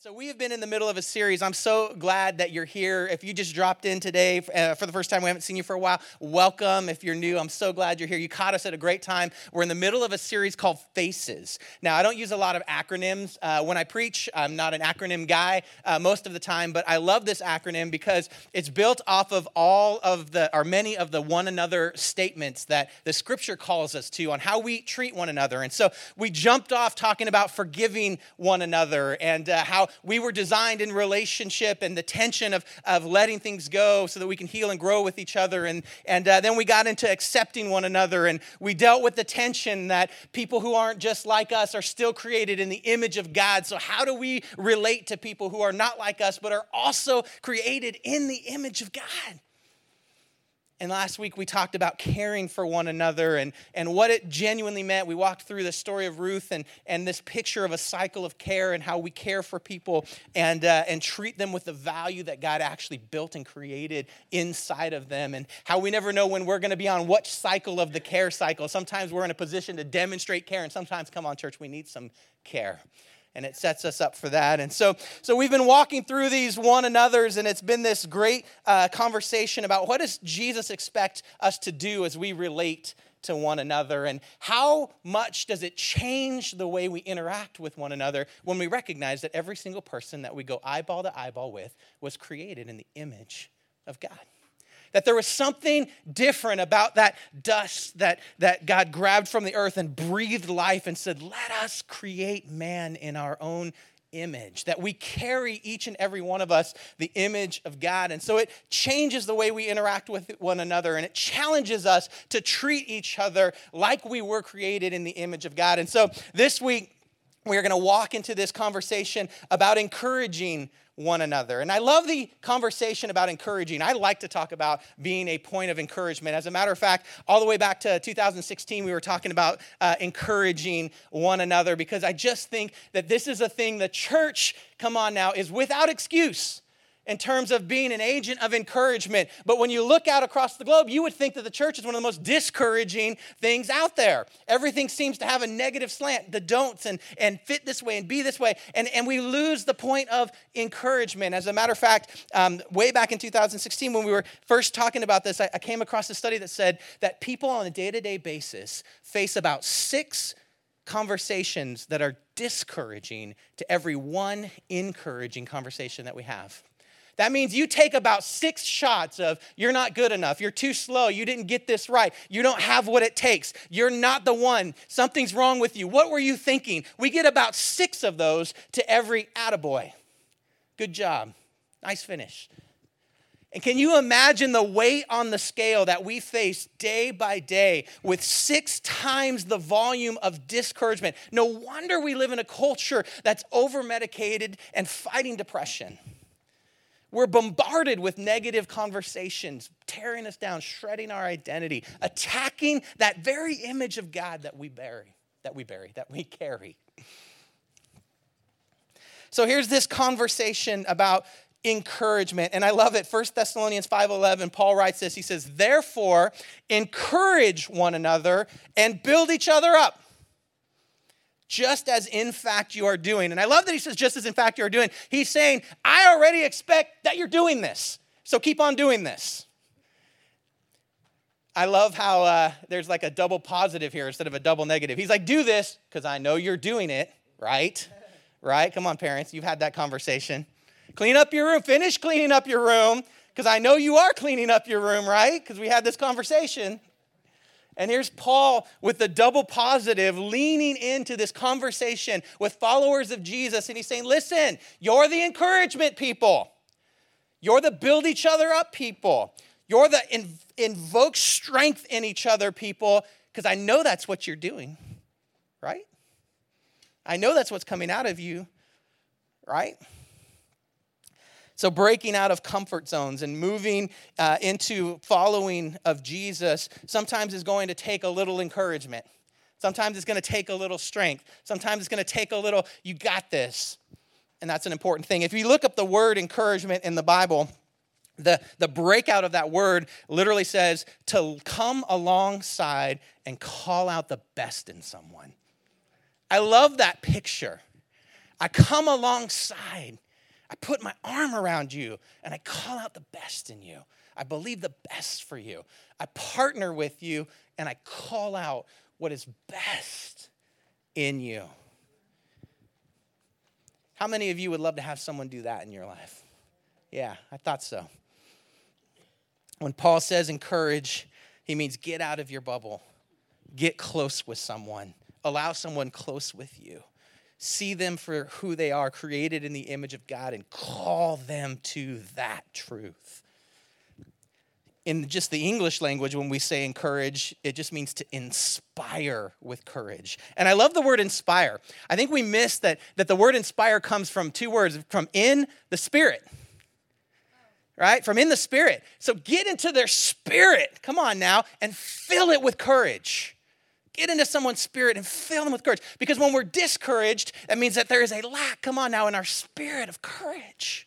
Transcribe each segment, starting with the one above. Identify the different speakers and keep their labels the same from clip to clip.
Speaker 1: So, we have been in the middle of a series. I'm so glad that you're here. If you just dropped in today uh, for the first time, we haven't seen you for a while, welcome. If you're new, I'm so glad you're here. You caught us at a great time. We're in the middle of a series called Faces. Now, I don't use a lot of acronyms. Uh, when I preach, I'm not an acronym guy uh, most of the time, but I love this acronym because it's built off of all of the, or many of the one another statements that the scripture calls us to on how we treat one another. And so, we jumped off talking about forgiving one another and uh, we were designed in relationship and the tension of, of letting things go so that we can heal and grow with each other. And, and uh, then we got into accepting one another and we dealt with the tension that people who aren't just like us are still created in the image of God. So, how do we relate to people who are not like us but are also created in the image of God? And last week we talked about caring for one another and, and what it genuinely meant. We walked through the story of Ruth and, and this picture of a cycle of care and how we care for people and, uh, and treat them with the value that God actually built and created inside of them. And how we never know when we're going to be on what cycle of the care cycle. Sometimes we're in a position to demonstrate care, and sometimes, come on, church, we need some care and it sets us up for that. And so, so we've been walking through these one another's, and it's been this great uh, conversation about what does Jesus expect us to do as we relate to one another, and how much does it change the way we interact with one another when we recognize that every single person that we go eyeball to eyeball with was created in the image of God that there was something different about that dust that, that God grabbed from the earth and breathed life and said, Let us create man in our own image, that we carry each and every one of us the image of God. And so it changes the way we interact with one another and it challenges us to treat each other like we were created in the image of God. And so this week, we are going to walk into this conversation about encouraging one another. And I love the conversation about encouraging. I like to talk about being a point of encouragement. As a matter of fact, all the way back to 2016, we were talking about uh, encouraging one another because I just think that this is a thing the church, come on now, is without excuse in terms of being an agent of encouragement. But when you look out across the globe, you would think that the church is one of the most discouraging things out there. Everything seems to have a negative slant, the don'ts, and, and fit this way and be this way. And, and we lose the point of encouragement. As a matter of fact, um, way back in 2016, when we were first talking about this, I, I came across a study that said that people on a day to day basis face about six conversations that are discouraging to every one encouraging conversation that we have. That means you take about six shots of you're not good enough, you're too slow, you didn't get this right, you don't have what it takes, you're not the one, something's wrong with you. What were you thinking? We get about six of those to every attaboy. Good job. Nice finish. And can you imagine the weight on the scale that we face day by day with six times the volume of discouragement? No wonder we live in a culture that's over medicated and fighting depression. We're bombarded with negative conversations, tearing us down, shredding our identity, attacking that very image of God that we bury, that we bury, that we carry. So here's this conversation about encouragement and i love it. 1 thessalonians 5.11 paul writes this. He says therefore encourage one another and build each other up just as in fact you are doing. And I love that he says, just as in fact you are doing. He's saying, I already expect that you're doing this. So keep on doing this. I love how uh, there's like a double positive here instead of a double negative. He's like, do this because I know you're doing it, right? Right? Come on, parents, you've had that conversation. Clean up your room, finish cleaning up your room because I know you are cleaning up your room, right? Because we had this conversation. And here's Paul with the double positive leaning into this conversation with followers of Jesus. And he's saying, Listen, you're the encouragement people. You're the build each other up people. You're the invoke strength in each other people, because I know that's what you're doing, right? I know that's what's coming out of you, right? So, breaking out of comfort zones and moving uh, into following of Jesus sometimes is going to take a little encouragement. Sometimes it's going to take a little strength. Sometimes it's going to take a little, you got this. And that's an important thing. If you look up the word encouragement in the Bible, the, the breakout of that word literally says to come alongside and call out the best in someone. I love that picture I come alongside. I put my arm around you and I call out the best in you. I believe the best for you. I partner with you and I call out what is best in you. How many of you would love to have someone do that in your life? Yeah, I thought so. When Paul says encourage, he means get out of your bubble, get close with someone, allow someone close with you. See them for who they are, created in the image of God, and call them to that truth in just the English language, when we say encourage, it just means to inspire with courage. And I love the word inspire. I think we miss that, that the word inspire comes from two words from in the spirit, right? From in the spirit. So get into their spirit, come on now, and fill it with courage. Get into someone's spirit and fill them with courage. Because when we're discouraged, that means that there is a lack, come on now, in our spirit of courage.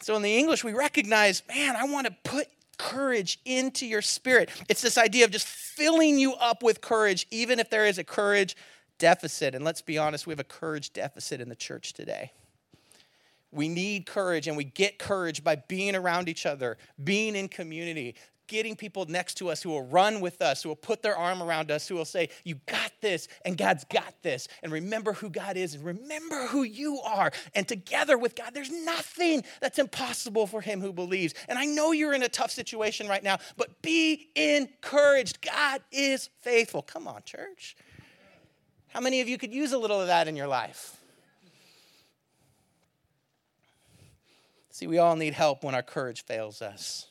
Speaker 1: So in the English, we recognize, man, I want to put courage into your spirit. It's this idea of just filling you up with courage, even if there is a courage deficit. And let's be honest, we have a courage deficit in the church today. We need courage, and we get courage by being around each other, being in community, getting people next to us who will run with us, who will put their arm around us, who will say, You got this, and God's got this. And remember who God is, and remember who you are. And together with God, there's nothing that's impossible for him who believes. And I know you're in a tough situation right now, but be encouraged. God is faithful. Come on, church. How many of you could use a little of that in your life? See, we all need help when our courage fails us.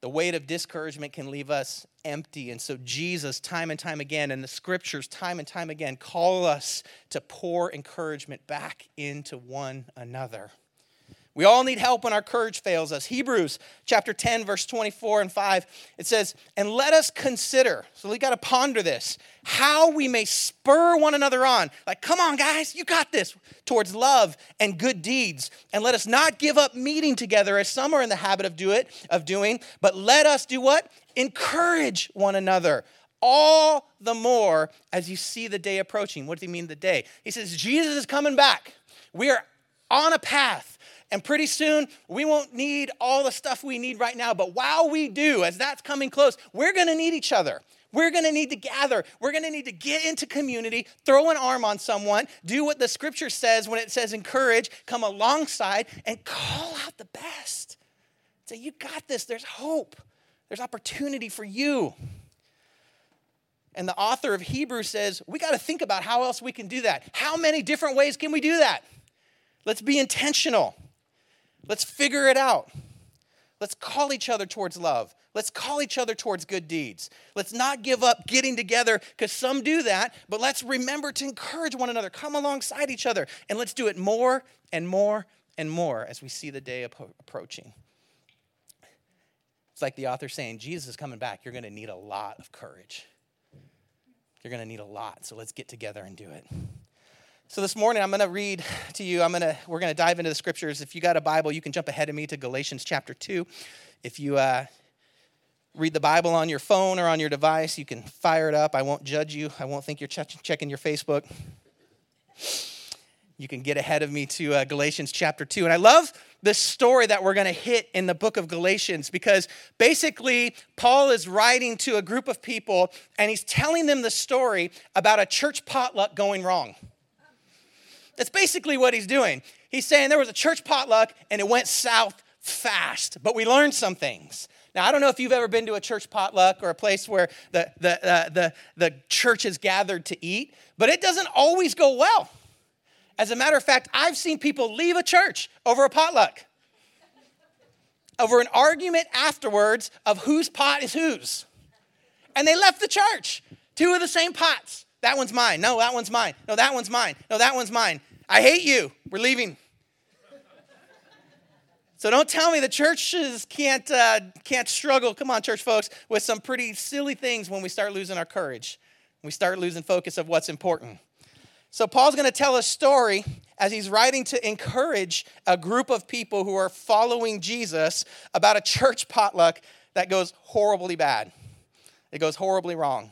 Speaker 1: The weight of discouragement can leave us empty. And so, Jesus, time and time again, and the scriptures, time and time again, call us to pour encouragement back into one another. We all need help when our courage fails us. Hebrews chapter 10, verse 24 and 5, it says, And let us consider, so we got to ponder this, how we may spur one another on. Like, come on, guys, you got this, towards love and good deeds. And let us not give up meeting together as some are in the habit of do it, of doing, but let us do what? Encourage one another all the more as you see the day approaching. What does he mean, the day? He says, Jesus is coming back. We are on a path and pretty soon, we won't need all the stuff we need right now. But while we do, as that's coming close, we're going to need each other. We're going to need to gather. We're going to need to get into community, throw an arm on someone, do what the scripture says when it says encourage, come alongside and call out the best. Say, You got this. There's hope, there's opportunity for you. And the author of Hebrews says, We got to think about how else we can do that. How many different ways can we do that? Let's be intentional. Let's figure it out. Let's call each other towards love. Let's call each other towards good deeds. Let's not give up getting together because some do that, but let's remember to encourage one another, come alongside each other, and let's do it more and more and more as we see the day approaching. It's like the author saying, Jesus is coming back. You're going to need a lot of courage. You're going to need a lot, so let's get together and do it. So this morning I'm going to read to you. I'm going to we're going to dive into the scriptures. If you got a Bible, you can jump ahead of me to Galatians chapter 2. If you uh, read the Bible on your phone or on your device, you can fire it up. I won't judge you. I won't think you're ch- checking your Facebook. You can get ahead of me to uh, Galatians chapter 2. And I love this story that we're going to hit in the book of Galatians because basically Paul is writing to a group of people and he's telling them the story about a church potluck going wrong. That's basically what he's doing. He's saying there was a church potluck and it went south fast, but we learned some things. Now, I don't know if you've ever been to a church potluck or a place where the, the, uh, the, the church is gathered to eat, but it doesn't always go well. As a matter of fact, I've seen people leave a church over a potluck, over an argument afterwards of whose pot is whose. And they left the church, two of the same pots. That one's mine. No, that one's mine. No, that one's mine. No, that one's mine. I hate you. We're leaving. So don't tell me the churches can't, uh, can't struggle, come on, church folks, with some pretty silly things when we start losing our courage. We start losing focus of what's important. So Paul's going to tell a story as he's writing to encourage a group of people who are following Jesus about a church potluck that goes horribly bad. It goes horribly wrong.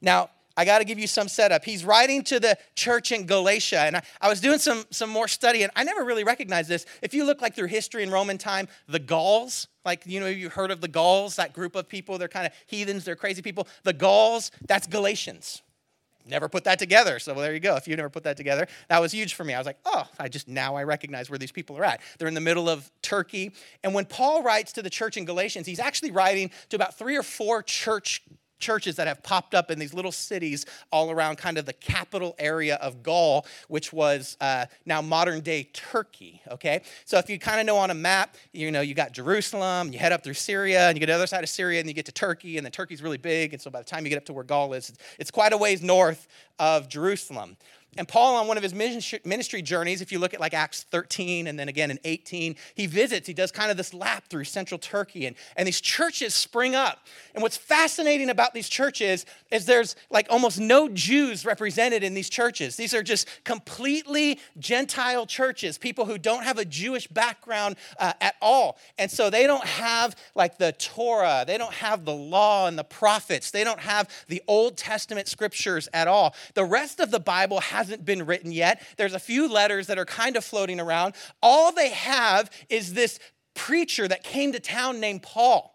Speaker 1: Now, I got to give you some setup. He's writing to the church in Galatia, and I, I, was doing some, some more study, and I never really recognized this. If you look like through history in Roman time, the Gauls, like, you know, you heard of the Gauls, that group of people, they're kind of heathens, they're crazy people. The Gauls, that's Galatians. Never put that together. So well, there you go. If you never put that together, that was huge for me. I was like, oh, I just now I recognize where these people are at. They're in the middle of Turkey. And when Paul writes to the church in Galatians, he's actually writing to about three or four church churches that have popped up in these little cities all around kind of the capital area of Gaul, which was uh, now modern day Turkey. Okay, so if you kind of know on a map, you know you got Jerusalem, you head up through Syria, and you get to the other side of Syria, and you get to Turkey, and then Turkey's really big, and so by the time you get up to where Gaul is, it's quite a ways north of Jerusalem. And Paul, on one of his ministry journeys, if you look at like Acts 13 and then again in 18, he visits, he does kind of this lap through central Turkey, and, and these churches spring up. And what's fascinating about these churches is there's like almost no Jews represented in these churches. These are just completely Gentile churches, people who don't have a Jewish background uh, at all. And so they don't have like the Torah, they don't have the law and the prophets, they don't have the Old Testament scriptures at all. The rest of the Bible has hasn't been written yet. There's a few letters that are kind of floating around. All they have is this preacher that came to town named Paul,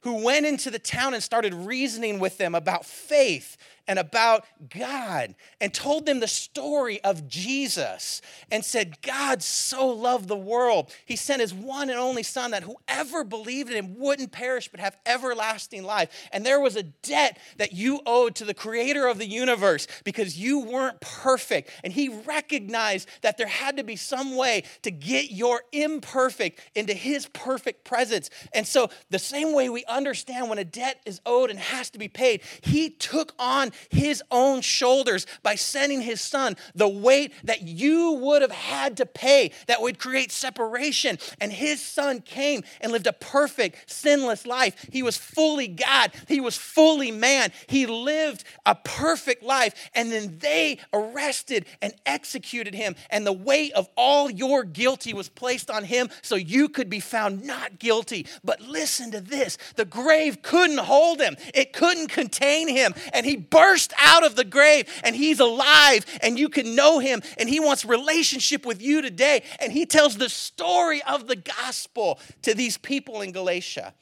Speaker 1: who went into the town and started reasoning with them about faith and about God and told them the story of Jesus and said, God so loved the world. He sent his one and only Son that whoever believed in him wouldn't perish but have everlasting life. And there was a debt that you owed to the creator of the universe because you weren't perfect. And he recognized that there had to be some way to get your imperfect into his perfect presence. And so, the same way we understand when a debt is owed and has to be paid, he took on his own shoulders by sending his son, the weight that you would have had to pay that would create separation. And his son came and lived a perfect, sinless life. He was fully God, he was fully man. He lived a perfect life. And then they arrested and executed him. And the weight of all your guilty was placed on him so you could be found not guilty. But listen to this the grave couldn't hold him, it couldn't contain him. And he burst out of the grave and he's alive and you can know him and he wants relationship with you today. And he tells the story of the gospel to these people in Galatia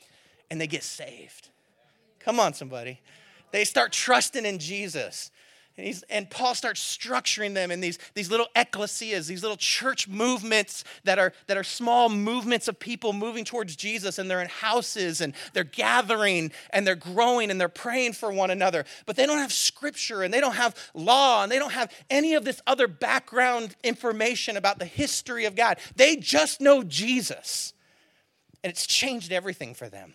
Speaker 1: and they get saved. Come on, somebody. They start trusting in Jesus. And, and, Paul starts structuring them in these, these little ecclesias, these little church movements that are, that are small movements of people moving towards Jesus. And they're in houses and they're gathering and they're growing and they're praying for one another. But they don't have scripture and they don't have law and they don't have any of this other background information about the history of God. They just know Jesus. And it's changed everything for them.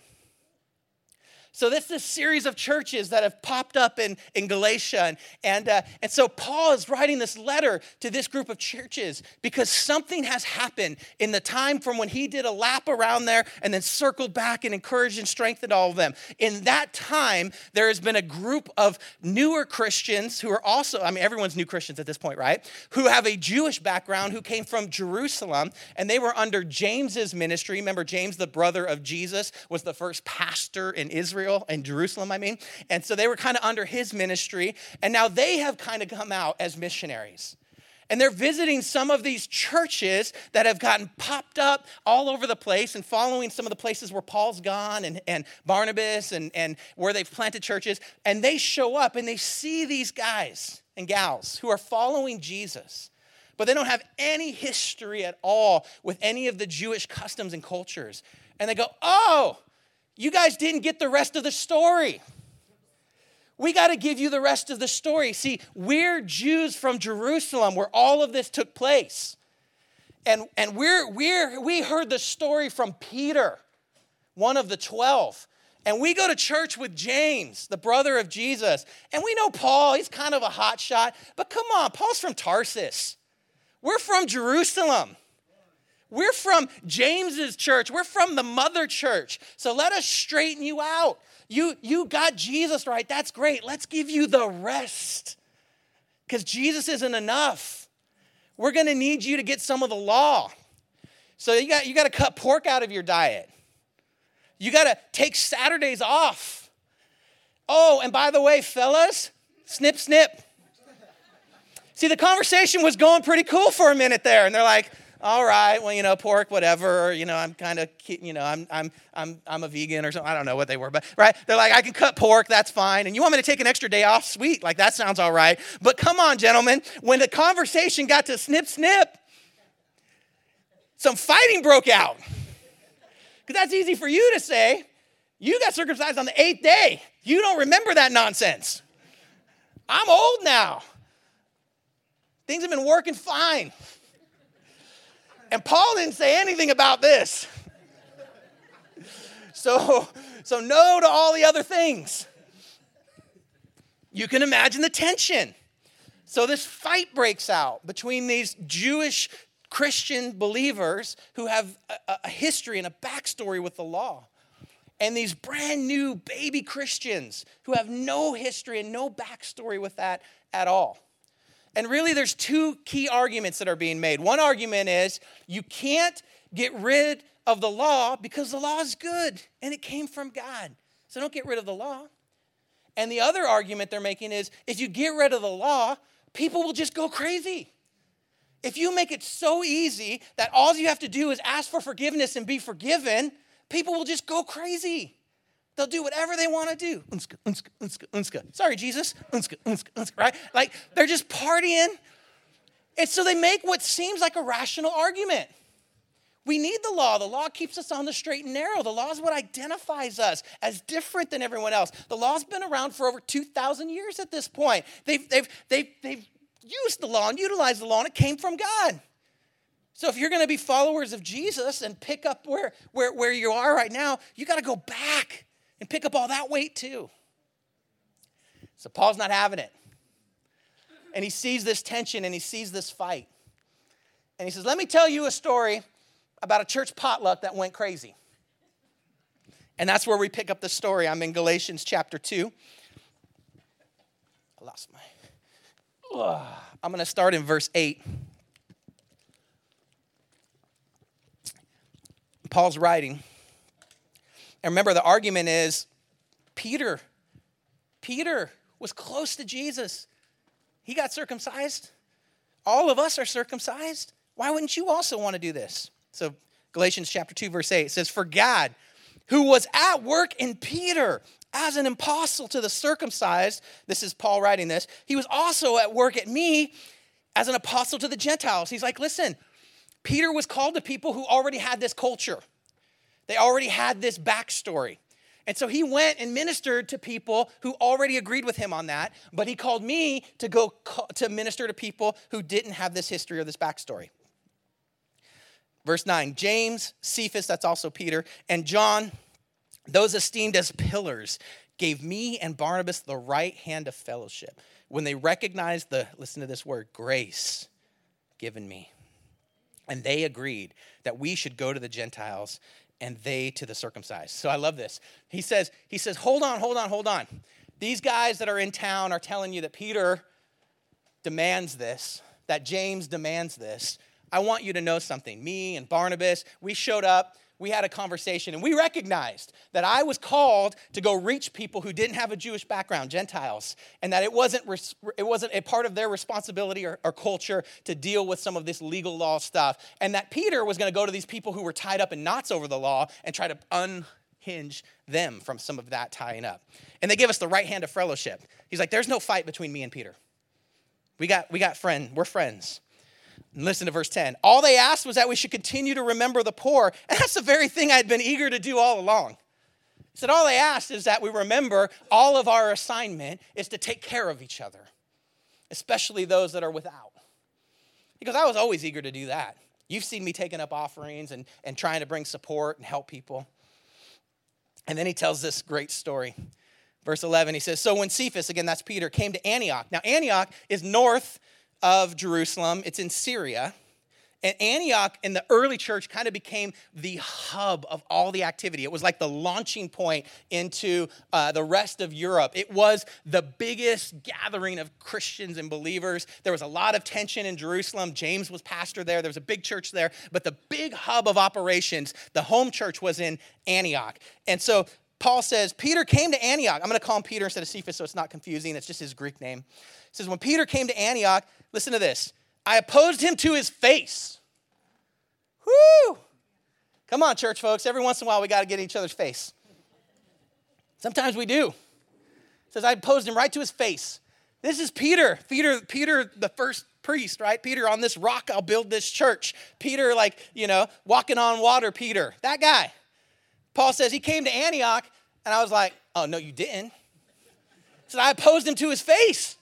Speaker 1: So this is a series of churches that have popped up in, in Galatia. And, and, uh, and so Paul is writing this letter to this group of churches because something has happened in the time from when he did a lap around there and then circled back and encouraged and strengthened all of them. In that time, there has been a group of newer Christians who are also, I mean, everyone's new Christians at this point, right? Who have a Jewish background who came from Jerusalem and they were under James's ministry. Remember, James, the brother of Jesus, was the first pastor in Israel Israel and Jerusalem, I mean. And so they were kind of under his ministry. And now they have kind of come out as missionaries. And they're visiting some of these churches that have gotten popped up all over the place and following some of the places where Paul's gone and, and Barnabas and, and where they've planted churches. And they show up and they see these guys and gals who are following Jesus, but they don't have any history at all with any of the Jewish customs and cultures. And they go, Oh, you guys didn't get the rest of the story. We got to give you the rest of the story. See, we're Jews from Jerusalem where all of this took place. And, and we're, we're, we heard the story from Peter, one of the 12. And we go to church with James, the brother of Jesus. And we know Paul, he's kind of a hot shot. But come on, Paul's from Tarsus. We're from Jerusalem. We're from James's church. We're from the mother church. So let us straighten you out. You, you got Jesus right. That's great. Let's give you the rest. Because Jesus isn't enough. We're going to need you to get some of the law. So you got, you got to cut pork out of your diet. You got to take Saturdays off. Oh, and by the way, fellas, Snip, snip. See, the conversation was going pretty cool for a minute there, and they're like, all right, well, you know, pork, whatever, you know, I'm kind of, you know, I'm, I'm, I'm, I'm a vegan or something. I don't know what they were, but, right? They're like, I can cut pork, that's fine. And you want me to take an extra day off? Sweet, like that sounds all right. But come on, gentlemen, when the conversation got to snip, snip, some fighting broke out. Because that's easy for you to say. You got circumcised on the eighth day. You don't remember that nonsense. I'm old now. Things have been working fine. And Paul didn't say anything about this. So, so no to all the other things. You can imagine the tension. So this fight breaks out between these Jewish Christian believers who have a, a history and a backstory with the law and these brand new baby Christians who have no history and no backstory with that at all. And really, there's two key arguments that are being made. One argument is you can't get rid of the law because the law is good and it came from God. So don't get rid of the law. And the other argument they're making is if you get rid of the law, people will just go crazy. If you make it so easy that all you have to do is ask for forgiveness and be forgiven, people will just go crazy. They'll do whatever they want to do. Unska, unska, unska, unska. Sorry, Jesus. Unska, unska, unska, right? Like they're just partying. And so they make what seems like a rational argument. We need the law. The law keeps us on the straight and narrow. The law is what identifies us as different than everyone else. The law's been around for over 2,000 years at this point. They've, they've, they've, they've used the law and utilized the law, and it came from God. So if you're going to be followers of Jesus and pick up where, where, where you are right now, you got to go back and pick up all that weight too. So Paul's not having it. And he sees this tension and he sees this fight. And he says, Let me tell you a story about a church potluck that went crazy. And that's where we pick up the story. I'm in Galatians chapter 2. I lost my. I'm going to start in verse 8. Paul's writing. And remember, the argument is Peter. Peter was close to Jesus. He got circumcised. All of us are circumcised. Why wouldn't you also want to do this? So, Galatians chapter 2, verse 8 says, For God, who was at work in Peter as an apostle to the circumcised, this is Paul writing this, he was also at work at me as an apostle to the Gentiles. He's like, listen, Peter was called to people who already had this culture. They already had this backstory. And so he went and ministered to people who already agreed with him on that, but he called me to go to minister to people who didn't have this history or this backstory. Verse 9 James, Cephas, that's also Peter, and John, those esteemed as pillars, gave me and Barnabas the right hand of fellowship when they recognized the, listen to this word, grace given me. And they agreed that we should go to the Gentiles and they to the circumcised. So I love this. He says, he says, hold on, hold on, hold on. These guys that are in town are telling you that Peter demands this, that James demands this. I want you to know something. Me and Barnabas, we showed up we had a conversation and we recognized that I was called to go reach people who didn't have a Jewish background, Gentiles, and that it wasn't, it wasn't a part of their responsibility or, or culture to deal with some of this legal law stuff. And that Peter was going to go to these people who were tied up in knots over the law and try to unhinge them from some of that tying up. And they give us the right hand of fellowship. He's like, there's no fight between me and Peter. We got, we got friend, we're friends. Listen to verse 10. All they asked was that we should continue to remember the poor. And that's the very thing I'd been eager to do all along. He said, All they asked is that we remember all of our assignment is to take care of each other, especially those that are without. Because I was always eager to do that. You've seen me taking up offerings and, and trying to bring support and help people. And then he tells this great story. Verse 11, he says, So when Cephas, again, that's Peter, came to Antioch. Now, Antioch is north of Jerusalem, it's in Syria. And Antioch in the early church kind of became the hub of all the activity. It was like the launching point into uh, the rest of Europe. It was the biggest gathering of Christians and believers. There was a lot of tension in Jerusalem. James was pastor there, there was a big church there. But the big hub of operations, the home church, was in Antioch. And so Paul says, Peter came to Antioch. I'm going to call him Peter instead of Cephas so it's not confusing. It's just his Greek name. Says, when Peter came to Antioch, listen to this I opposed him to his face. Whoo! Come on, church folks. Every once in a while, we got to get in each other's face. Sometimes we do. Says, I opposed him right to his face. This is Peter. Peter, Peter, the first priest, right? Peter, on this rock, I'll build this church. Peter, like, you know, walking on water, Peter. That guy. Paul says he came to Antioch, and I was like, oh, no, you didn't. So I opposed him to his face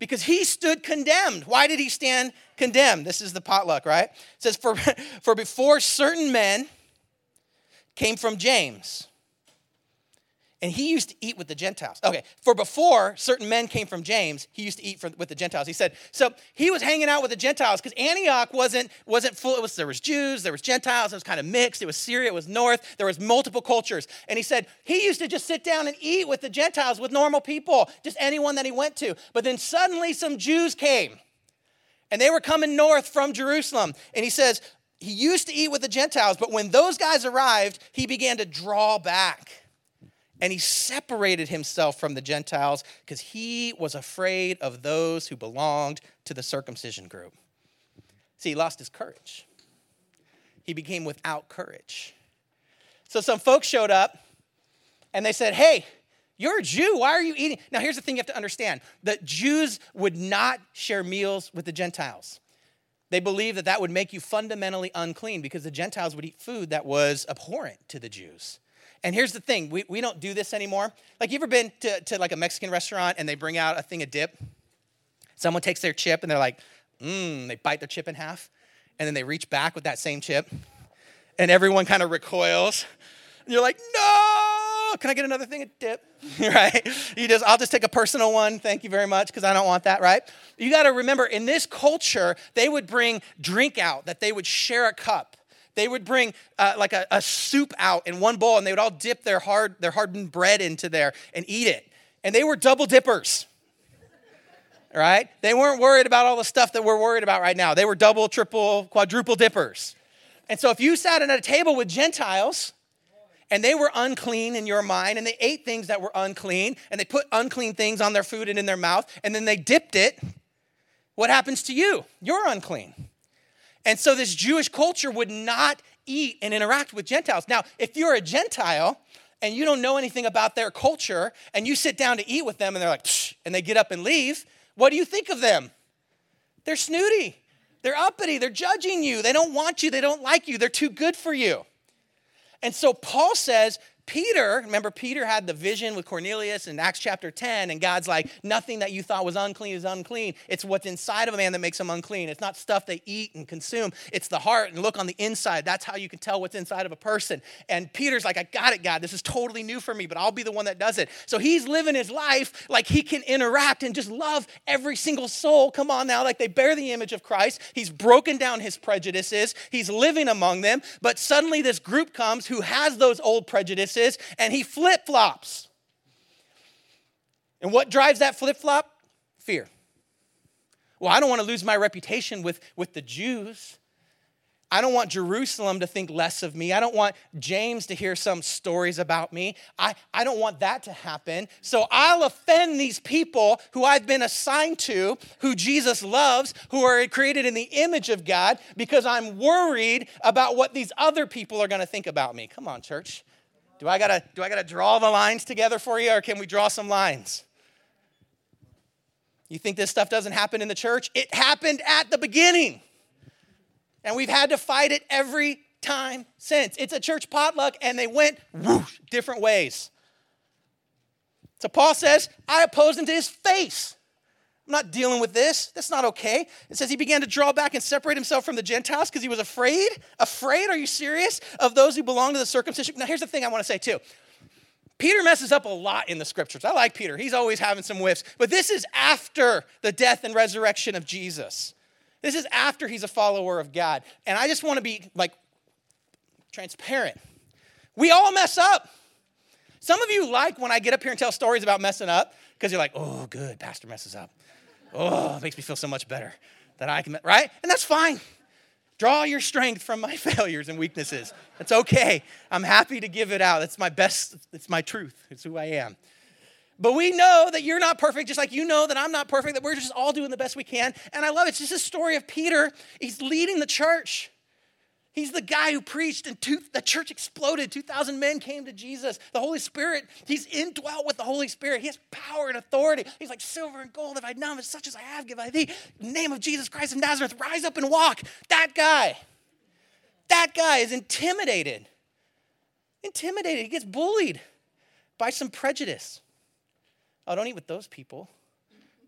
Speaker 1: because he stood condemned. Why did he stand condemned? This is the potluck, right? It says, For, for before certain men came from James, and he used to eat with the Gentiles. Okay, for before certain men came from James, he used to eat for, with the Gentiles. He said, so he was hanging out with the Gentiles because Antioch wasn't, wasn't full. It was, there was Jews, there was Gentiles, it was kind of mixed. It was Syria, it was north, there was multiple cultures. And he said, he used to just sit down and eat with the Gentiles, with normal people, just anyone that he went to. But then suddenly some Jews came and they were coming north from Jerusalem. And he says, he used to eat with the Gentiles, but when those guys arrived, he began to draw back and he separated himself from the Gentiles because he was afraid of those who belonged to the circumcision group. See, he lost his courage. He became without courage. So some folks showed up and they said, Hey, you're a Jew. Why are you eating? Now, here's the thing you have to understand that Jews would not share meals with the Gentiles. They believed that that would make you fundamentally unclean because the Gentiles would eat food that was abhorrent to the Jews. And here's the thing we, we don't do this anymore. Like, you ever been to, to like a Mexican restaurant and they bring out a thing of dip? Someone takes their chip and they're like, mmm, they bite their chip in half, and then they reach back with that same chip, and everyone kind of recoils. And you're like, no, can I get another thing of dip? right? You just, I'll just take a personal one. Thank you very much, because I don't want that, right? You got to remember, in this culture, they would bring drink out, that they would share a cup they would bring uh, like a, a soup out in one bowl and they would all dip their hard their hardened bread into there and eat it. And they were double dippers right? They weren't worried about all the stuff that we're worried about right now. They were double triple quadruple dippers. And so if you sat at a table with gentiles and they were unclean in your mind and they ate things that were unclean and they put unclean things on their food and in their mouth and then they dipped it what happens to you? You're unclean and so this Jewish culture would not eat and interact with Gentiles. Now, if you're a Gentile and you don't know anything about their culture and you sit down to eat with them and they're like, and they get up and leave, what do you think of them? They're snooty. They're uppity. They're judging you. They don't want you. They don't like you. They're too good for you. And so Paul says, Peter, remember, Peter had the vision with Cornelius in Acts chapter 10, and God's like, nothing that you thought was unclean is unclean. It's what's inside of a man that makes him unclean. It's not stuff they eat and consume, it's the heart and look on the inside. That's how you can tell what's inside of a person. And Peter's like, I got it, God. This is totally new for me, but I'll be the one that does it. So he's living his life like he can interact and just love every single soul. Come on now, like they bear the image of Christ. He's broken down his prejudices, he's living among them, but suddenly this group comes who has those old prejudices and he flip flops. And what drives that flip flop? Fear. Well, I don't want to lose my reputation with, with the Jews. I don't want Jerusalem to think less of me. I don't want James to hear some stories about me. I, I don't want that to happen. So I'll offend these people who I've been assigned to, who Jesus loves, who are created in the image of God, because I'm worried about what these other people are going to think about me. Come on, church. Do I gotta do I gotta draw the lines together for you, or can we draw some lines? You think this stuff doesn't happen in the church? It happened at the beginning. And we've had to fight it every time since. It's a church potluck, and they went whoosh, different ways. So Paul says, I opposed him to his face. I'm not dealing with this. That's not okay. It says he began to draw back and separate himself from the Gentiles because he was afraid. Afraid? Are you serious? Of those who belong to the circumcision. Now, here's the thing I want to say too. Peter messes up a lot in the scriptures. I like Peter, he's always having some whiffs. But this is after the death and resurrection of Jesus. This is after he's a follower of God. And I just want to be like transparent. We all mess up. Some of you like when I get up here and tell stories about messing up because you're like, oh, good, Pastor messes up. Oh, it makes me feel so much better that I can, right? And that's fine. Draw your strength from my failures and weaknesses. It's okay. I'm happy to give it out. It's my best, it's my truth. It's who I am. But we know that you're not perfect, just like you know that I'm not perfect, that we're just all doing the best we can. And I love it. It's just a story of Peter. He's leading the church. He's the guy who preached, and two, the church exploded. 2,000 men came to Jesus. The Holy Spirit, he's indwelt with the Holy Spirit. He has power and authority. He's like, Silver and gold have I none, but such as I have give I thee. Name of Jesus Christ of Nazareth, rise up and walk. That guy, that guy is intimidated. Intimidated. He gets bullied by some prejudice. Oh, don't eat with those people.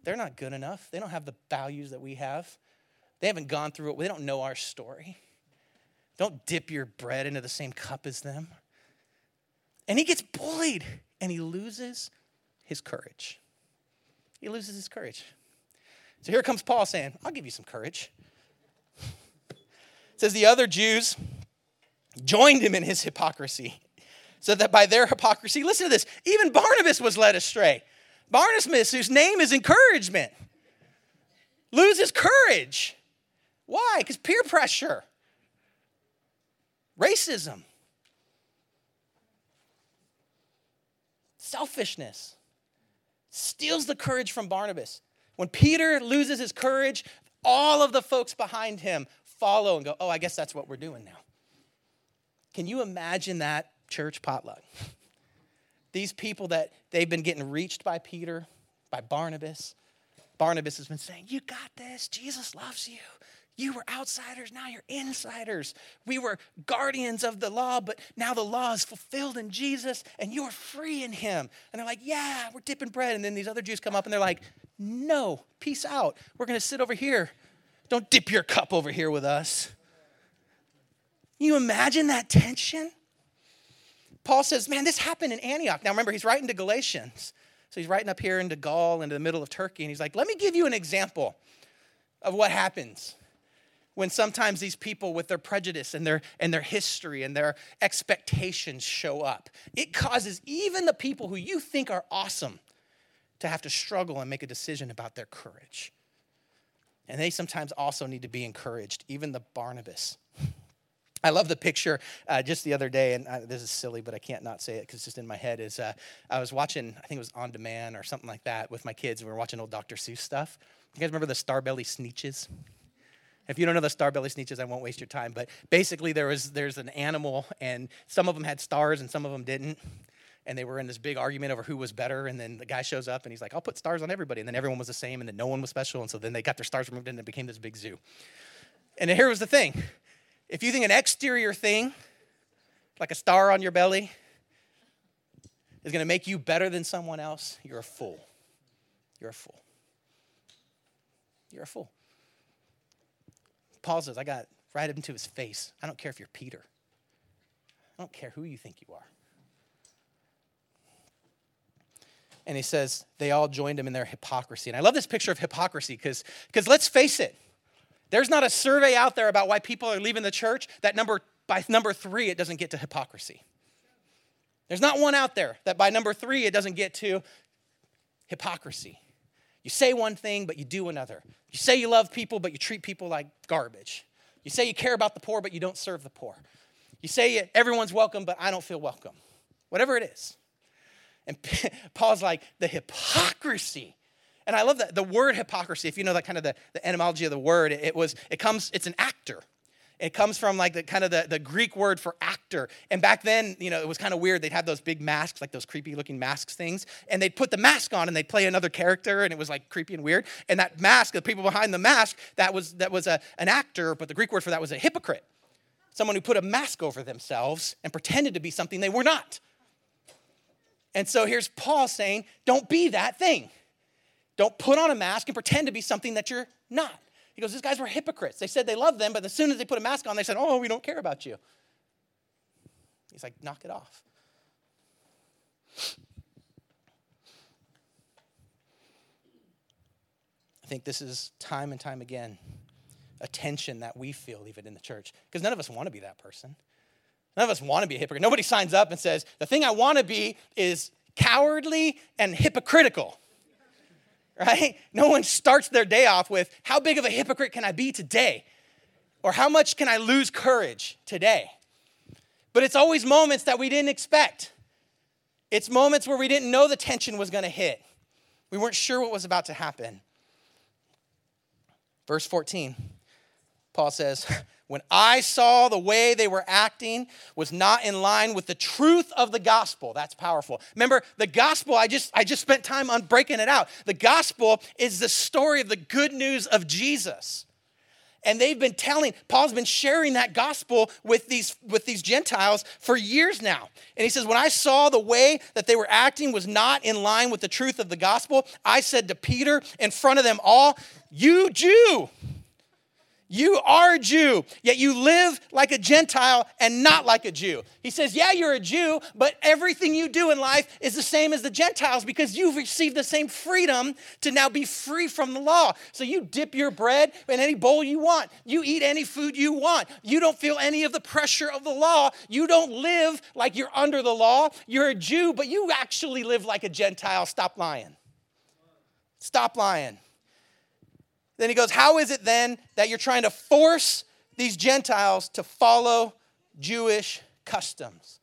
Speaker 1: They're not good enough. They don't have the values that we have. They haven't gone through it, they don't know our story. Don't dip your bread into the same cup as them. And he gets bullied and he loses his courage. He loses his courage. So here comes Paul saying, I'll give you some courage. It says the other Jews joined him in his hypocrisy, so that by their hypocrisy, listen to this, even Barnabas was led astray. Barnabas, whose name is encouragement, loses courage. Why? Because peer pressure racism, selfishness steals the courage from Barnabas. When Peter loses his courage, all of the folks behind him follow and go, Oh, I guess that's what we're doing now. Can you imagine that church potluck? These people that they've been getting reached by Peter, by Barnabas. Barnabas has been saying, You got this. Jesus loves you. You were outsiders, now you're insiders. We were guardians of the law, but now the law is fulfilled in Jesus and you're free in him. And they're like, Yeah, we're dipping bread. And then these other Jews come up and they're like, No, peace out. We're going to sit over here. Don't dip your cup over here with us. you imagine that tension? Paul says, Man, this happened in Antioch. Now remember, he's writing to Galatians. So he's writing up here into Gaul, into the middle of Turkey. And he's like, Let me give you an example of what happens when sometimes these people with their prejudice and their and their history and their expectations show up it causes even the people who you think are awesome to have to struggle and make a decision about their courage and they sometimes also need to be encouraged even the barnabas I love the picture uh, just the other day, and uh, this is silly, but I can't not say it because it's just in my head. Is uh, I was watching, I think it was On Demand or something like that with my kids, and we were watching old Dr. Seuss stuff. You guys remember the Starbelly Sneetches? If you don't know the starbelly sneetches, I won't waste your time. But basically, there was there's an animal, and some of them had stars and some of them didn't. And they were in this big argument over who was better. And then the guy shows up and he's like, I'll put stars on everybody. And then everyone was the same, and then no one was special. And so then they got their stars removed, and it became this big zoo. And here was the thing if you think an exterior thing, like a star on your belly, is going to make you better than someone else, you're a fool. You're a fool. You're a fool. Paul says, I got right up into his face. I don't care if you're Peter. I don't care who you think you are. And he says, they all joined him in their hypocrisy. And I love this picture of hypocrisy because let's face it, there's not a survey out there about why people are leaving the church that number by number three, it doesn't get to hypocrisy. There's not one out there that by number three, it doesn't get to hypocrisy. You say one thing, but you do another. You say you love people, but you treat people like garbage. You say you care about the poor, but you don't serve the poor. You say everyone's welcome, but I don't feel welcome. Whatever it is. And Paul's like, the hypocrisy. And I love that the word hypocrisy, if you know that kind of the, the etymology of the word, it was, it comes, it's an actor. It comes from like the kind of the, the Greek word for actor. And back then, you know, it was kind of weird. They'd have those big masks, like those creepy looking masks things. And they'd put the mask on and they'd play another character and it was like creepy and weird. And that mask, the people behind the mask, that was that was a, an actor, but the Greek word for that was a hypocrite. Someone who put a mask over themselves and pretended to be something they were not. And so here's Paul saying, don't be that thing. Don't put on a mask and pretend to be something that you're not. He goes, These guys were hypocrites. They said they loved them, but as soon as they put a mask on, they said, Oh, we don't care about you. He's like, Knock it off. I think this is time and time again a tension that we feel even in the church because none of us want to be that person. None of us want to be a hypocrite. Nobody signs up and says, The thing I want to be is cowardly and hypocritical right? No one starts their day off with, How big of a hypocrite can I be today? Or how much can I lose courage today? But it's always moments that we didn't expect. It's moments where we didn't know the tension was going to hit. We weren't sure what was about to happen. Verse 14, Paul says, When I saw the way they were acting was not in line with the truth of the gospel. That's powerful. Remember, the gospel, I just, I just spent time on breaking it out. The gospel is the story of the good news of Jesus. And they've been telling, Paul's been sharing that gospel with these, with these Gentiles for years now. And he says, When I saw the way that they were acting was not in line with the truth of the gospel, I said to Peter in front of them all, You Jew, you are a Jew, yet you live like a Gentile and not like a Jew. He says, Yeah, you're a Jew, but everything you do in life is the same as the Gentiles because you've received the same freedom to now be free from the law. So you dip your bread in any bowl you want, you eat any food you want. You don't feel any of the pressure of the law. You don't live like you're under the law. You're a Jew, but you actually live like a Gentile. Stop lying. Stop lying. Then he goes, How is it then that you're trying to force these Gentiles to follow Jewish customs?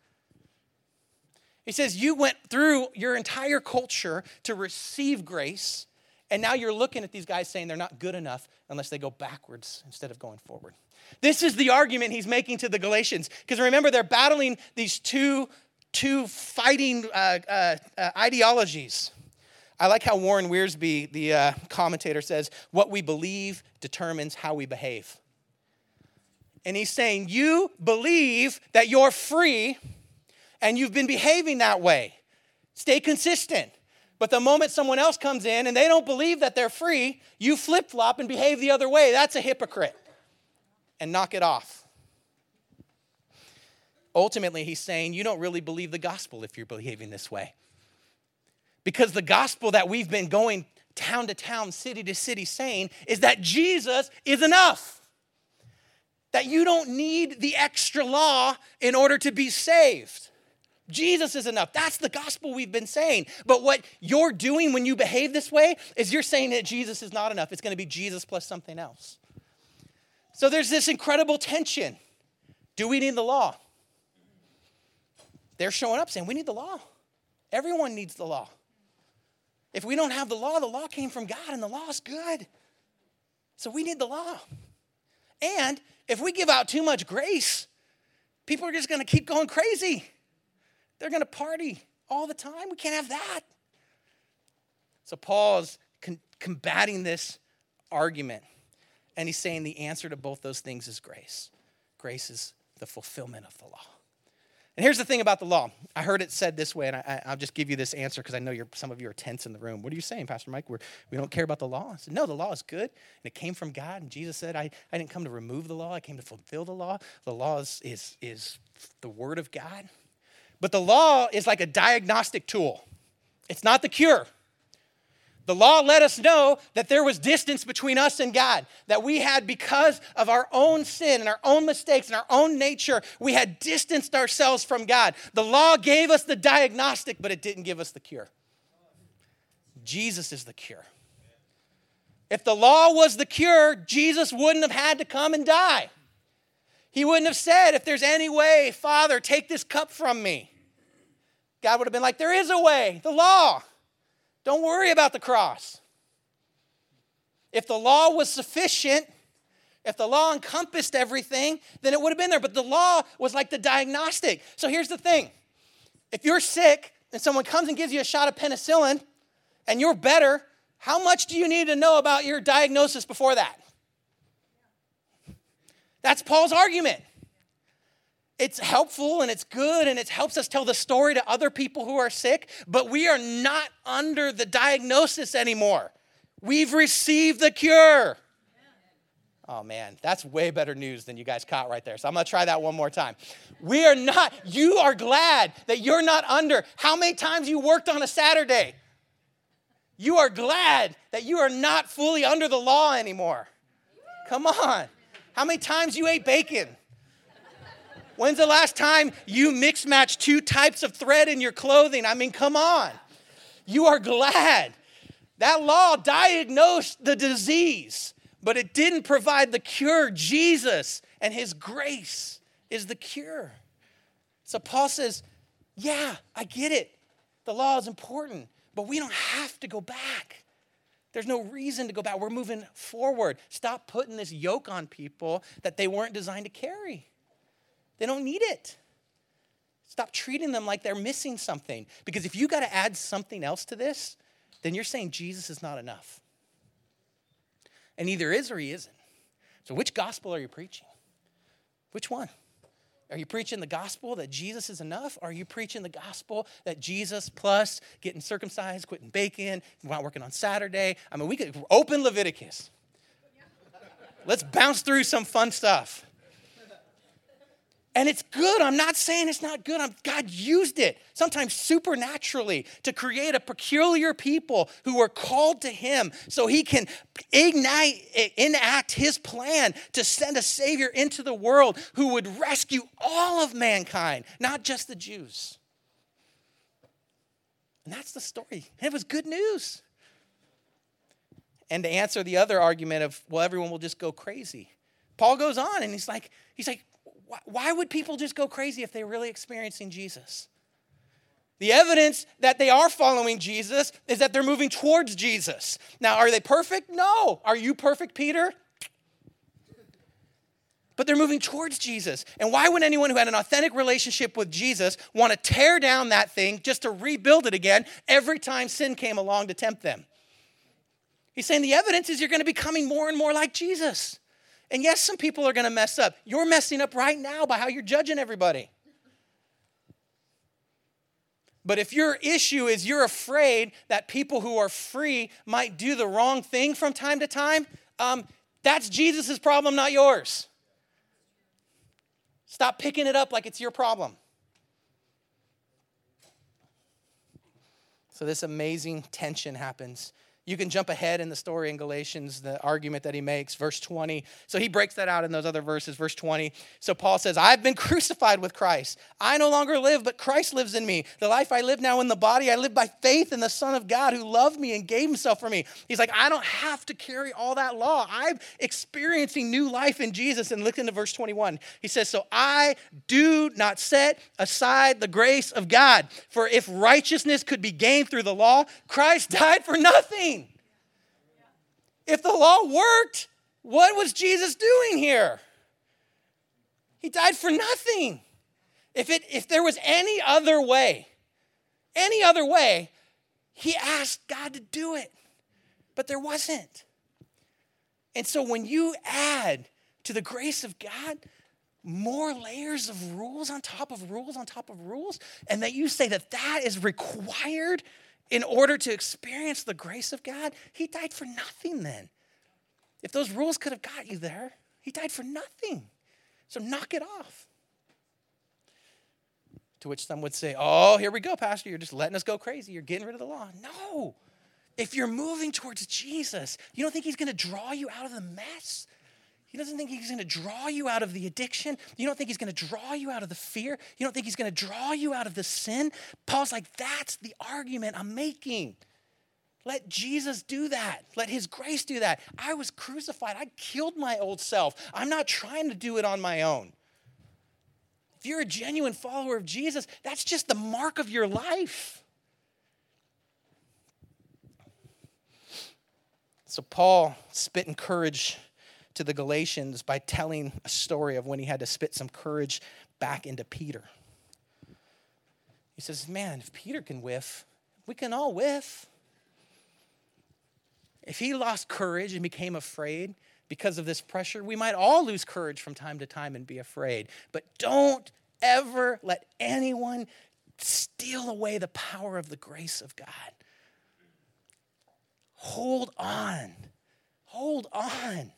Speaker 1: He says, You went through your entire culture to receive grace, and now you're looking at these guys saying they're not good enough unless they go backwards instead of going forward. This is the argument he's making to the Galatians. Because remember, they're battling these two, two fighting uh, uh, uh, ideologies. I like how Warren Wiersbe, the uh, commentator, says, What we believe determines how we behave. And he's saying, You believe that you're free and you've been behaving that way. Stay consistent. But the moment someone else comes in and they don't believe that they're free, you flip flop and behave the other way. That's a hypocrite. And knock it off. Ultimately, he's saying, You don't really believe the gospel if you're behaving this way. Because the gospel that we've been going town to town, city to city saying is that Jesus is enough. That you don't need the extra law in order to be saved. Jesus is enough. That's the gospel we've been saying. But what you're doing when you behave this way is you're saying that Jesus is not enough. It's going to be Jesus plus something else. So there's this incredible tension. Do we need the law? They're showing up saying, We need the law. Everyone needs the law. If we don't have the law, the law came from God and the law is good. So we need the law. And if we give out too much grace, people are just going to keep going crazy. They're going to party all the time. We can't have that. So Paul is con- combating this argument. And he's saying the answer to both those things is grace. Grace is the fulfillment of the law. And here's the thing about the law. I heard it said this way, and I, will just give you this answer because I know some of you are tense in the room. What are you saying, Pastor Mike? We're, we don't care about the law? I said, no, the law is good, and it came from God. And Jesus said, I, I didn't come to remove the law, I came to fulfill the law. The law is, is, is the word of God. But the law is like a diagnostic tool, it's not the cure. The law let us know that there was distance between us and God, that we had, because of our own sin and our own mistakes and our own nature, we had distanced ourselves from God. The law gave us the diagnostic, but it didn't give us the cure. Jesus is the cure. If the law was the cure, Jesus wouldn't have had to come and die. He wouldn't have said, If there's any way, Father, take this cup from me. God would have been like, There is a way, the law. Don't worry about the cross. If the law was sufficient, if the law encompassed everything, then it would have been there. But the law was like the diagnostic. So here's the thing if you're sick and someone comes and gives you a shot of penicillin and you're better, how much do you need to know about your diagnosis before that? That's Paul's argument it's helpful and it's good and it helps us tell the story to other people who are sick, but we are not under the diagnosis anymore. We've received the cure. Oh man, that's way better news than you guys caught right there. So I'm gonna try that one more time. We are not, you are glad that you're not under. How many times you worked on a Saturday? You are glad that you are not fully under the law anymore. Come on. How many times you ate bacon? When's the last time you mix match two types of thread in your clothing? I mean, come on. You are glad. That law diagnosed the disease, but it didn't provide the cure. Jesus and his grace is the cure. So Paul says, Yeah, I get it. The law is important, but we don't have to go back. There's no reason to go back. We're moving forward. Stop putting this yoke on people that they weren't designed to carry. They don't need it. Stop treating them like they're missing something. Because if you got to add something else to this, then you're saying Jesus is not enough. And either is or he isn't. So, which gospel are you preaching? Which one? Are you preaching the gospel that Jesus is enough? Or are you preaching the gospel that Jesus plus getting circumcised, quitting bacon, not working on Saturday? I mean, we could open Leviticus. Let's bounce through some fun stuff. And it's good. I'm not saying it's not good. I'm, God used it, sometimes supernaturally, to create a peculiar people who are called to Him so He can ignite, enact His plan to send a Savior into the world who would rescue all of mankind, not just the Jews. And that's the story. It was good news. And to answer the other argument of, well, everyone will just go crazy. Paul goes on and he's like, he's like, why would people just go crazy if they're really experiencing Jesus? The evidence that they are following Jesus is that they're moving towards Jesus. Now, are they perfect? No. Are you perfect, Peter? But they're moving towards Jesus. And why would anyone who had an authentic relationship with Jesus want to tear down that thing just to rebuild it again every time sin came along to tempt them? He's saying the evidence is you're going to be coming more and more like Jesus. And yes, some people are going to mess up. You're messing up right now by how you're judging everybody. But if your issue is you're afraid that people who are free might do the wrong thing from time to time, um, that's Jesus' problem, not yours. Stop picking it up like it's your problem. So, this amazing tension happens you can jump ahead in the story in Galatians, the argument that he makes, verse 20. So he breaks that out in those other verses, verse 20. So Paul says, I've been crucified with Christ. I no longer live, but Christ lives in me. The life I live now in the body, I live by faith in the Son of God who loved me and gave himself for me. He's like, I don't have to carry all that law. I'm experiencing new life in Jesus. And look into verse 21. He says, So I do not set aside the grace of God. For if righteousness could be gained through the law, Christ died for nothing. If the law worked, what was Jesus doing here? He died for nothing. If, it, if there was any other way, any other way, he asked God to do it, but there wasn't. And so when you add to the grace of God more layers of rules on top of rules on top of rules, and that you say that that is required in order to experience the grace of God, he died for nothing then. If those rules could have got you there, he died for nothing. So knock it off. To which some would say, Oh, here we go, Pastor. You're just letting us go crazy. You're getting rid of the law. No. If you're moving towards Jesus, you don't think he's going to draw you out of the mess? He doesn't think he's going to draw you out of the addiction. You don't think he's going to draw you out of the fear. You don't think he's going to draw you out of the sin. Paul's like, that's the argument I'm making. Let Jesus do that. Let his grace do that. I was crucified. I killed my old self. I'm not trying to do it on my own. If you're a genuine follower of Jesus, that's just the mark of your life. So Paul spit in courage to the Galatians by telling a story of when he had to spit some courage back into Peter. He says, Man, if Peter can whiff, we can all whiff. If he lost courage and became afraid because of this pressure, we might all lose courage from time to time and be afraid. But don't ever let anyone steal away the power of the grace of God. Hold on. Hold on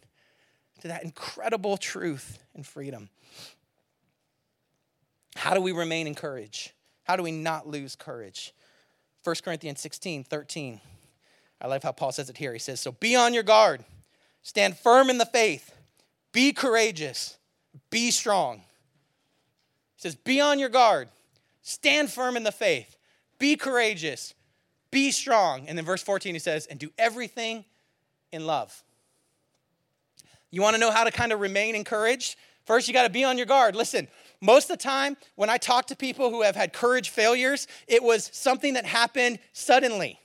Speaker 1: to that incredible truth and freedom. How do we remain in courage? How do we not lose courage? 1 Corinthians 16, 13. I love how Paul says it here. He says, So be on your guard, stand firm in the faith, be courageous, be strong. He says, Be on your guard, stand firm in the faith, be courageous, be strong. And then verse 14, he says, And do everything in love. You want to know how to kind of remain encouraged? First, you got to be on your guard. Listen, most of the time when I talk to people who have had courage failures, it was something that happened suddenly.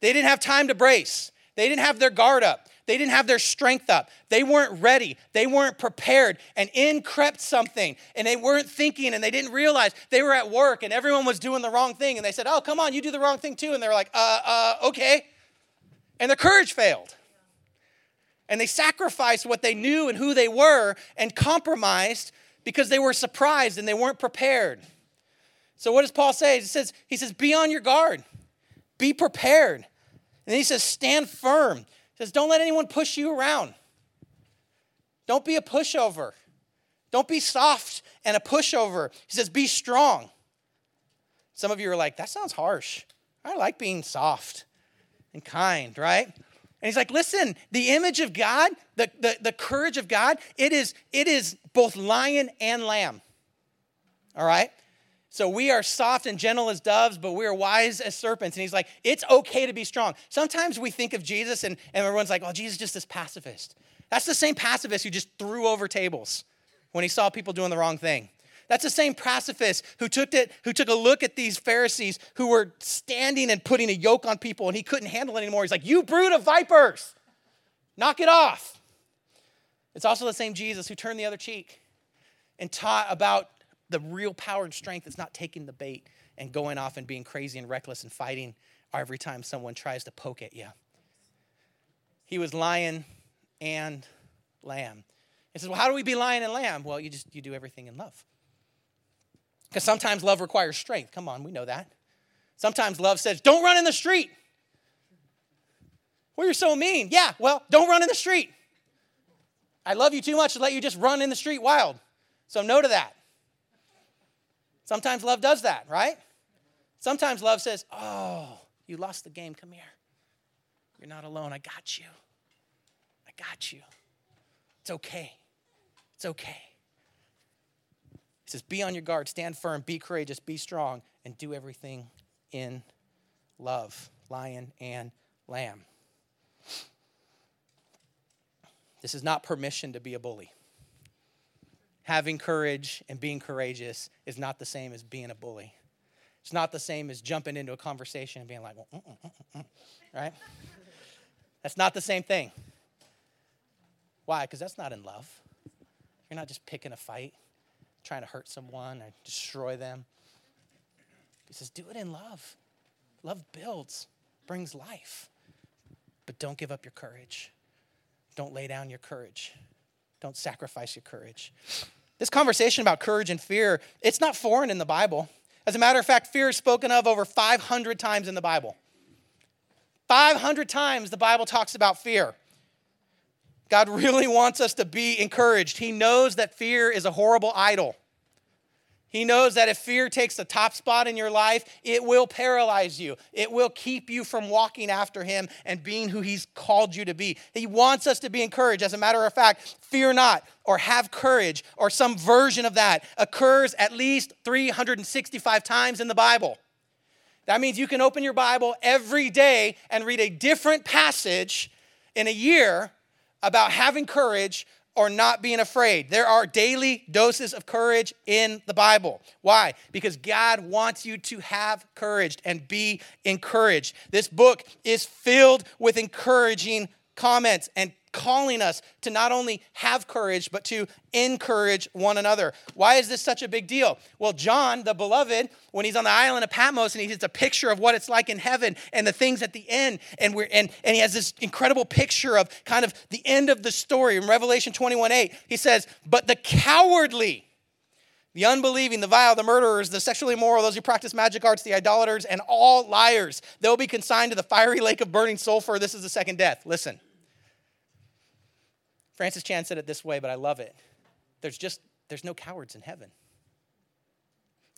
Speaker 1: They didn't have time to brace, they didn't have their guard up. They didn't have their strength up. They weren't ready. They weren't prepared. And in crept something. And they weren't thinking and they didn't realize they were at work and everyone was doing the wrong thing. And they said, Oh, come on, you do the wrong thing too. And they're like, Uh, uh, okay. And their courage failed. And they sacrificed what they knew and who they were and compromised because they were surprised and they weren't prepared. So what does Paul say? He says, he says, be on your guard, be prepared. And he says, stand firm He says, Don't let anyone push you around. Don't be a pushover. Don't be soft and a pushover. He says, Be strong. Some of you are like, That sounds harsh. I like being soft and kind, right? And he's like, listen, the image of God, the, the, the courage of God, it is, it is both lion and lamb. All right? So we are soft and gentle as doves, but we are wise as serpents. And he's like, it's okay to be strong. Sometimes we think of Jesus and, and everyone's like, oh, Jesus is just this pacifist. That's the same pacifist who just threw over tables when he saw people doing the wrong thing. That's the same pacifist who took it, who took a look at these Pharisees who were standing and putting a yoke on people and he couldn't handle it anymore. He's like, You brood of vipers, knock it off. It's also the same Jesus who turned the other cheek and taught about the real power and strength is not taking the bait and going off and being crazy and reckless and fighting every time someone tries to poke at you. He was lion and lamb. He says, Well, how do we be lion and lamb? Well, you just you do everything in love. Because sometimes love requires strength. Come on, we know that. Sometimes love says, Don't run in the street. Well, you're so mean. Yeah, well, don't run in the street. I love you too much to let you just run in the street wild. So, no to that. Sometimes love does that, right? Sometimes love says, Oh, you lost the game. Come here. You're not alone. I got you. I got you. It's okay. It's okay. He says, Be on your guard, stand firm, be courageous, be strong, and do everything in love. Lion and lamb. This is not permission to be a bully having courage and being courageous is not the same as being a bully. It's not the same as jumping into a conversation and being like, well, mm, mm, mm, right? That's not the same thing. Why? Because that's not in love. You're not just picking a fight, trying to hurt someone or destroy them. He says, do it in love. Love builds, brings life. But don't give up your courage. Don't lay down your courage. Don't sacrifice your courage. This conversation about courage and fear, it's not foreign in the Bible. As a matter of fact, fear is spoken of over 500 times in the Bible. 500 times the Bible talks about fear. God really wants us to be encouraged. He knows that fear is a horrible idol. He knows that if fear takes the top spot in your life, it will paralyze you. It will keep you from walking after Him and being who He's called you to be. He wants us to be encouraged. As a matter of fact, fear not or have courage or some version of that occurs at least 365 times in the Bible. That means you can open your Bible every day and read a different passage in a year about having courage or not being afraid. There are daily doses of courage in the Bible. Why? Because God wants you to have courage and be encouraged. This book is filled with encouraging comments and calling us to not only have courage, but to encourage one another. Why is this such a big deal? Well, John, the beloved, when he's on the island of Patmos and he gets a picture of what it's like in heaven and the things at the end, and we're and, and he has this incredible picture of kind of the end of the story in Revelation 21 8. He says, But the cowardly, the unbelieving, the vile, the murderers, the sexually immoral, those who practice magic arts, the idolaters, and all liars, they'll be consigned to the fiery lake of burning sulfur. This is the second death. Listen. Francis Chan said it this way, but I love it. There's just there's no cowards in heaven.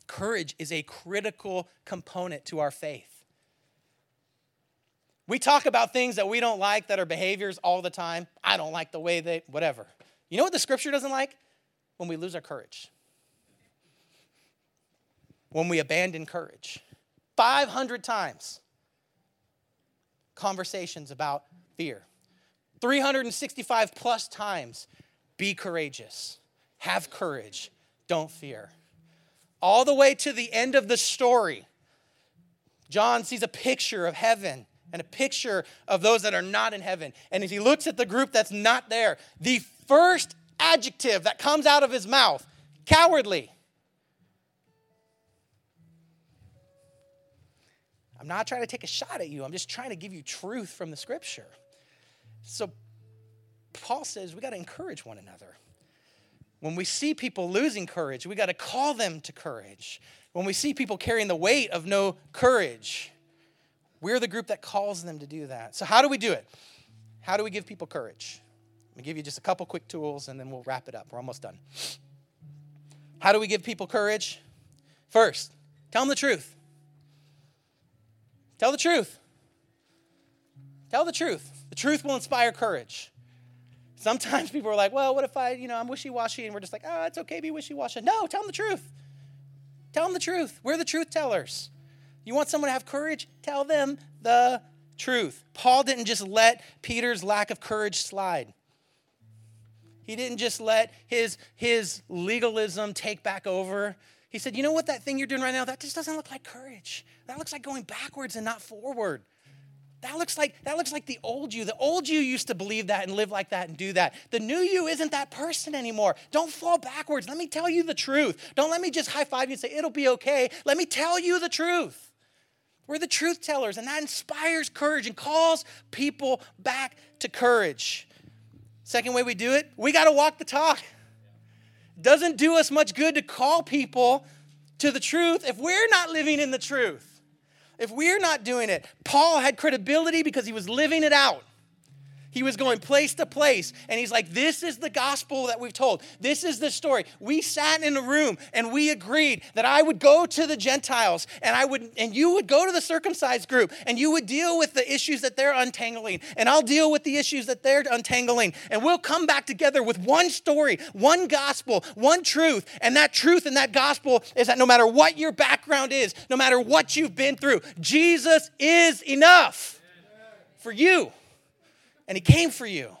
Speaker 1: Courage is a critical component to our faith. We talk about things that we don't like that are behaviors all the time. I don't like the way they whatever. You know what the scripture doesn't like? When we lose our courage. When we abandon courage. 500 times conversations about fear 365 plus times be courageous, have courage, don't fear. All the way to the end of the story, John sees a picture of heaven and a picture of those that are not in heaven. And as he looks at the group that's not there, the first adjective that comes out of his mouth cowardly. I'm not trying to take a shot at you, I'm just trying to give you truth from the scripture. So, Paul says we got to encourage one another. When we see people losing courage, we got to call them to courage. When we see people carrying the weight of no courage, we're the group that calls them to do that. So, how do we do it? How do we give people courage? Let me give you just a couple quick tools and then we'll wrap it up. We're almost done. How do we give people courage? First, tell them the truth. Tell the truth. Tell the truth. The truth will inspire courage. Sometimes people are like, well, what if I, you know, I'm wishy washy and we're just like, oh, it's okay be wishy washy. No, tell them the truth. Tell them the truth. We're the truth tellers. You want someone to have courage? Tell them the truth. Paul didn't just let Peter's lack of courage slide. He didn't just let his, his legalism take back over. He said, You know what, that thing you're doing right now, that just doesn't look like courage. That looks like going backwards and not forward. That looks like that looks like the old you. The old you used to believe that and live like that and do that. The new you isn't that person anymore. Don't fall backwards. Let me tell you the truth. Don't let me just high five you and say it'll be okay. Let me tell you the truth. We're the truth tellers, and that inspires courage and calls people back to courage. Second way we do it, we got to walk the talk. Doesn't do us much good to call people to the truth if we're not living in the truth. If we're not doing it, Paul had credibility because he was living it out. He was going place to place, and he's like, This is the gospel that we've told. This is the story. We sat in a room and we agreed that I would go to the Gentiles and I would, and you would go to the circumcised group and you would deal with the issues that they're untangling, and I'll deal with the issues that they're untangling. And we'll come back together with one story, one gospel, one truth. And that truth and that gospel is that no matter what your background is, no matter what you've been through, Jesus is enough for you and he came for you.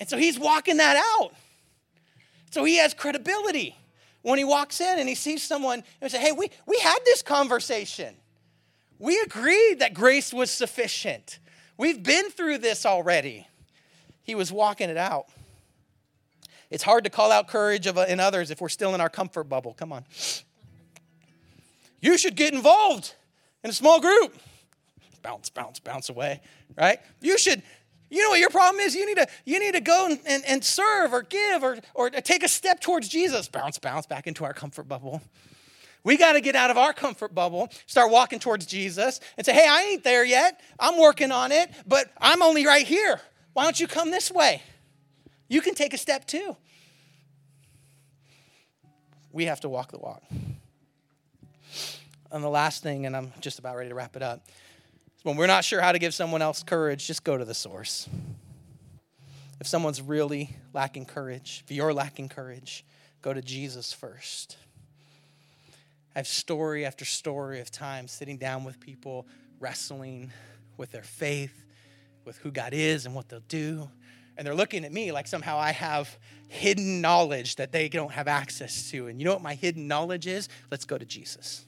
Speaker 1: And so he's walking that out. So he has credibility when he walks in and he sees someone and say, Hey, we, we had this conversation. We agreed that grace was sufficient. We've been through this already. He was walking it out. It's hard to call out courage of, in others if we're still in our comfort bubble. Come on. You should get involved in a small group bounce, bounce, bounce away, right? You should, you know what your problem is? You need to, you need to go and, and, and serve or give or, or take a step towards Jesus. Bounce, bounce back into our comfort bubble. We got to get out of our comfort bubble, start walking towards Jesus, and say, hey, I ain't there yet. I'm working on it, but I'm only right here. Why don't you come this way? You can take a step too. We have to walk the walk. And the last thing, and I'm just about ready to wrap it up, when we're not sure how to give someone else courage, just go to the source. If someone's really lacking courage, if you're lacking courage, go to Jesus first. I have story after story of time sitting down with people, wrestling with their faith, with who God is and what they'll do. And they're looking at me like somehow I have hidden knowledge that they don't have access to. And you know what my hidden knowledge is? Let's go to Jesus.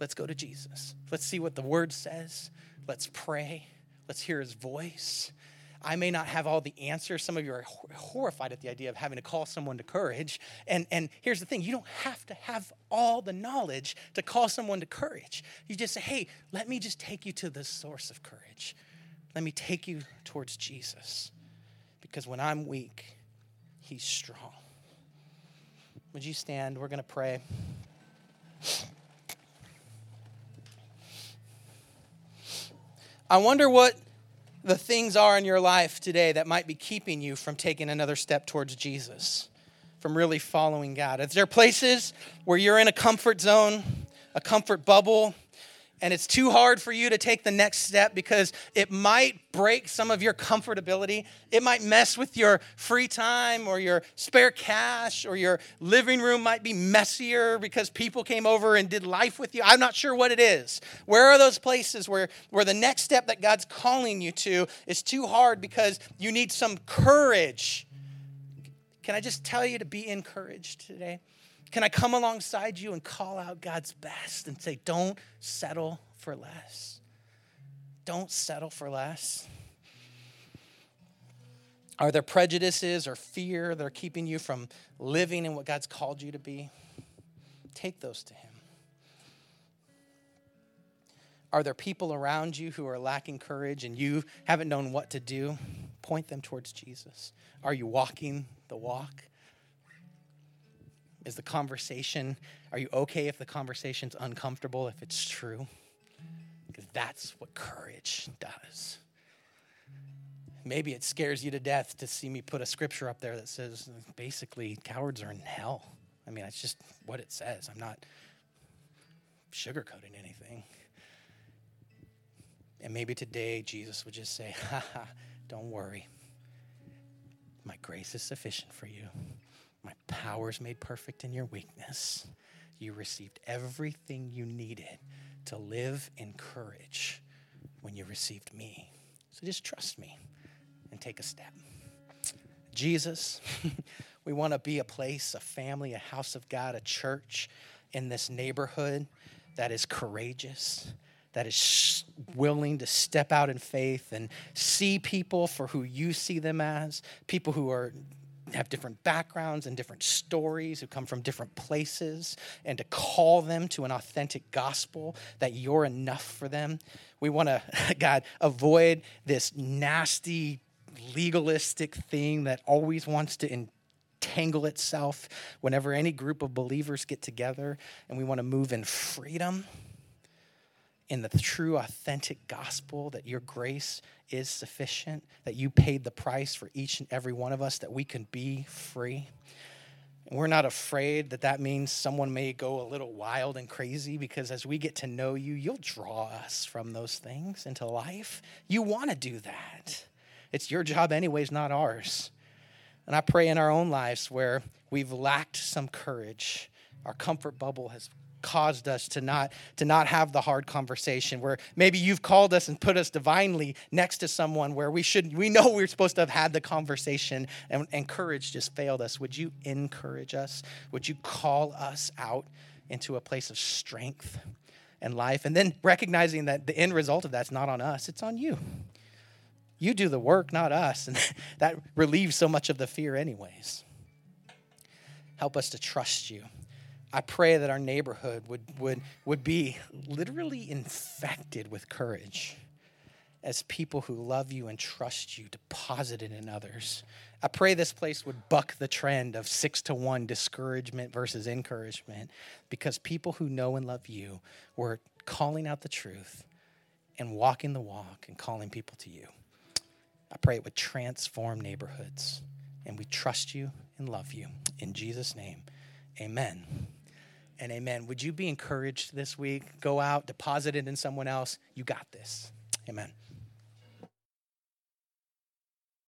Speaker 1: Let's go to Jesus. Let's see what the word says. Let's pray. Let's hear his voice. I may not have all the answers. Some of you are horrified at the idea of having to call someone to courage. And, and here's the thing you don't have to have all the knowledge to call someone to courage. You just say, hey, let me just take you to the source of courage. Let me take you towards Jesus. Because when I'm weak, he's strong. Would you stand? We're going to pray. I wonder what the things are in your life today that might be keeping you from taking another step towards Jesus, from really following God. Is there places where you're in a comfort zone, a comfort bubble, and it's too hard for you to take the next step because it might break some of your comfortability. It might mess with your free time or your spare cash, or your living room might be messier because people came over and did life with you. I'm not sure what it is. Where are those places where, where the next step that God's calling you to is too hard because you need some courage? Can I just tell you to be encouraged today? Can I come alongside you and call out God's best and say, don't settle for less? Don't settle for less. Are there prejudices or fear that are keeping you from living in what God's called you to be? Take those to Him. Are there people around you who are lacking courage and you haven't known what to do? Point them towards Jesus. Are you walking the walk? Is the conversation, are you okay if the conversation's uncomfortable, if it's true? Because that's what courage does. Maybe it scares you to death to see me put a scripture up there that says basically cowards are in hell. I mean, that's just what it says. I'm not sugarcoating anything. And maybe today Jesus would just say, ha ha, don't worry. My grace is sufficient for you. My power is made perfect in your weakness. You received everything you needed to live in courage when you received me. So just trust me and take a step. Jesus, we want to be a place, a family, a house of God, a church in this neighborhood that is courageous, that is willing to step out in faith and see people for who you see them as, people who are have different backgrounds and different stories, who come from different places, and to call them to an authentic gospel that you're enough for them. We want to, God, avoid this nasty, legalistic thing that always wants to entangle itself whenever any group of believers get together, and we want to move in freedom in the true, authentic gospel that your grace is sufficient, that you paid the price for each and every one of us, that we can be free. And we're not afraid that that means someone may go a little wild and crazy because as we get to know you, you'll draw us from those things into life. You want to do that. It's your job, anyways, not ours. And I pray in our own lives where we've lacked some courage, our comfort bubble has caused us to not to not have the hard conversation where maybe you've called us and put us divinely next to someone where we should we know we're supposed to have had the conversation and, and courage just failed us. Would you encourage us? Would you call us out into a place of strength and life? And then recognizing that the end result of that's not on us it's on you. You do the work not us. And that relieves so much of the fear anyways. Help us to trust you I pray that our neighborhood would, would, would be literally infected with courage as people who love you and trust you deposited in others. I pray this place would buck the trend of six to one discouragement versus encouragement because people who know and love you were calling out the truth and walking the walk and calling people to you. I pray it would transform neighborhoods. And we trust you and love you. In Jesus' name, amen and amen. Would you be encouraged this week? Go out, deposit it in someone else. You got this. Amen.